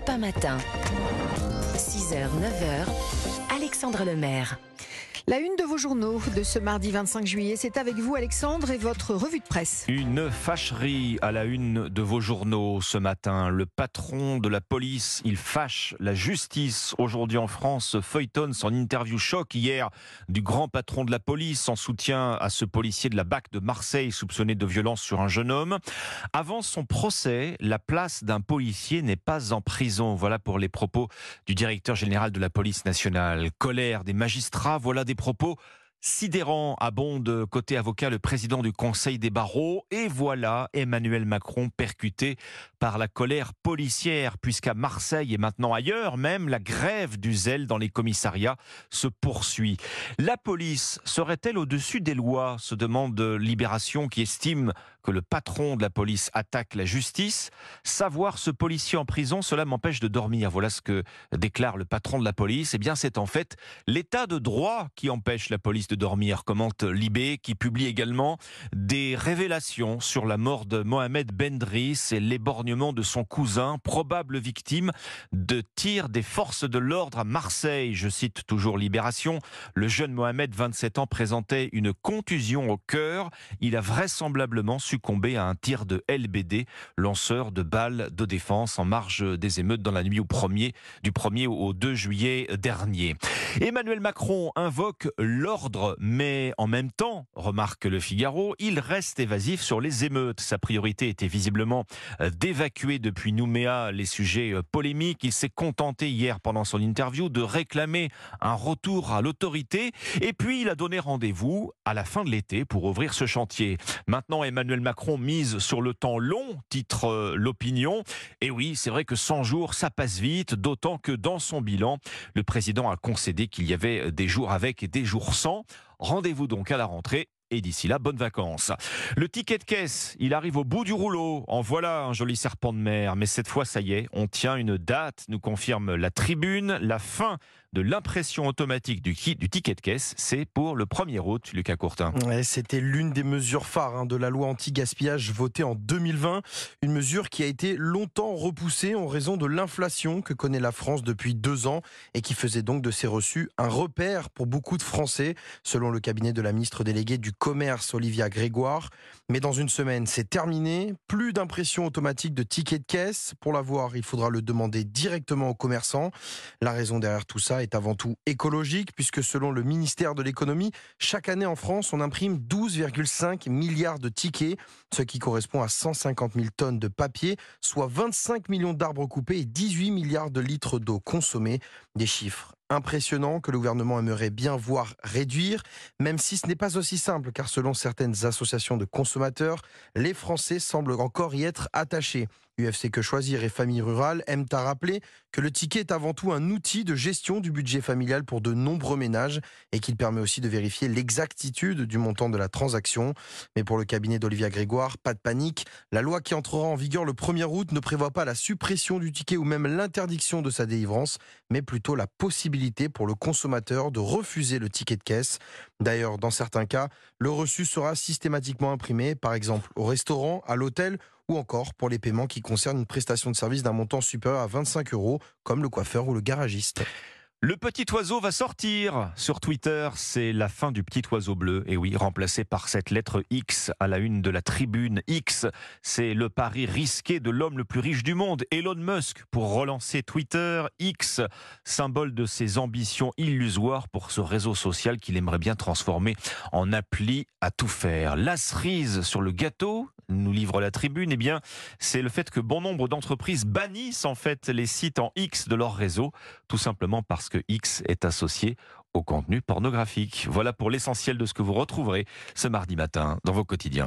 Europe 1 matin. 6h, 9h, Alexandre Lemaire. La une de vos journaux de ce mardi 25 juillet, c'est avec vous Alexandre et votre revue de presse. Une fâcherie à la une de vos journaux ce matin. Le patron de la police, il fâche la justice. Aujourd'hui en France, feuilletonne son interview choc hier du grand patron de la police en soutien à ce policier de la BAC de Marseille soupçonné de violence sur un jeune homme. Avant son procès, la place d'un policier n'est pas en prison. Voilà pour les propos du directeur général de la police nationale. Colère des magistrats, voilà des propos sidérants abonde côté avocat le président du Conseil des barreaux et voilà Emmanuel Macron percuté par la colère policière puisqu'à Marseille et maintenant ailleurs même la grève du zèle dans les commissariats se poursuit. La police serait-elle au-dessus des lois se demande Libération qui estime que le patron de la police attaque la justice. Savoir ce policier en prison, cela m'empêche de dormir. Voilà ce que déclare le patron de la police. Eh bien, c'est en fait l'état de droit qui empêche la police de dormir, commente Libé, qui publie également des révélations sur la mort de Mohamed Bendris et l'éborgnement de son cousin, probable victime de tirs des forces de l'ordre à Marseille. Je cite toujours Libération. Le jeune Mohamed, 27 ans, présentait une contusion au cœur. Il a vraisemblablement succombé à un tir de LBD, lanceur de balles de défense en marge des émeutes dans la nuit au 1er, du 1er au 2 juillet dernier. Emmanuel Macron invoque l'ordre, mais en même temps, remarque le Figaro, il reste évasif sur les émeutes. Sa priorité était visiblement d'évacuer depuis Nouméa les sujets polémiques. Il s'est contenté hier pendant son interview de réclamer un retour à l'autorité et puis il a donné rendez-vous à la fin de l'été pour ouvrir ce chantier. Maintenant, Emmanuel Macron mise sur le temps long, titre euh, l'opinion. Et oui, c'est vrai que 100 jours, ça passe vite, d'autant que dans son bilan, le président a concédé qu'il y avait des jours avec et des jours sans. Rendez-vous donc à la rentrée et d'ici là, bonnes vacances. Le ticket de caisse, il arrive au bout du rouleau. En voilà un joli serpent de mer. Mais cette fois, ça y est, on tient une date, nous confirme la tribune. La fin de l'impression automatique du, ticket de caisse, c'est pour le 1er août, Lucas Courtin. C'était l'une des mesures phares hein, de la loi anti-gaspillage votée en 2020. Une mesure qui a été longtemps repoussée en raison de l'inflation que connaît la France depuis deux ans et qui faisait donc de ces reçus un repère pour beaucoup de Français, selon le cabinet de la ministre déléguée du Commerce, Olivia Grégoire. Mais dans une semaine, c'est terminé. Plus d'impression automatique de tickets de caisse. Pour l'avoir, il faudra le demander directement aux commerçants. La raison derrière tout ça est avant tout écologique, puisque selon le ministère de l'économie, chaque année en France, on imprime 12,5 milliards de tickets, ce qui correspond à 150 000 tonnes de papier, soit 25 millions d'arbres coupés et 18 milliards de litres d'eau consommée. Des chiffres impressionnant que le gouvernement aimerait bien voir réduire, même si ce n'est pas aussi simple, car selon certaines associations de consommateurs, les Français semblent encore y être attachés. UFC Que Choisir et Famille Rurale aiment à rappeler que le ticket est avant tout un outil de gestion du budget familial pour de nombreux ménages et qu'il permet aussi de vérifier l'exactitude du montant de la transaction. Mais pour le cabinet d'Olivia Grégoire, pas de panique. La loi qui entrera en vigueur le 1er août ne prévoit pas la suppression du ticket ou même l'interdiction de sa délivrance, mais plutôt la pour le consommateur de refuser le ticket de caisse. D'ailleurs, dans certains cas, le reçu sera systématiquement imprimé, par exemple au restaurant, à l'hôtel ou encore pour les paiements qui concernent une prestation de service d'un montant supérieur à 25 euros, comme le coiffeur ou le garagiste. Le petit oiseau va sortir sur Twitter. C'est la fin du petit oiseau bleu. Et oui, remplacé par cette lettre X à la une de la tribune. X, c'est le pari risqué de l'homme le plus riche du monde, Elon Musk, pour relancer Twitter. X, symbole de ses ambitions illusoires pour ce réseau social qu'il aimerait bien transformer en appli à tout faire. La cerise sur le gâteau, nous livre la tribune, eh bien, c'est le fait que bon nombre d'entreprises bannissent en fait les sites en X de leur réseau, tout simplement parce que X est associé au contenu pornographique. Voilà pour l'essentiel de ce que vous retrouverez ce mardi matin dans vos quotidiens.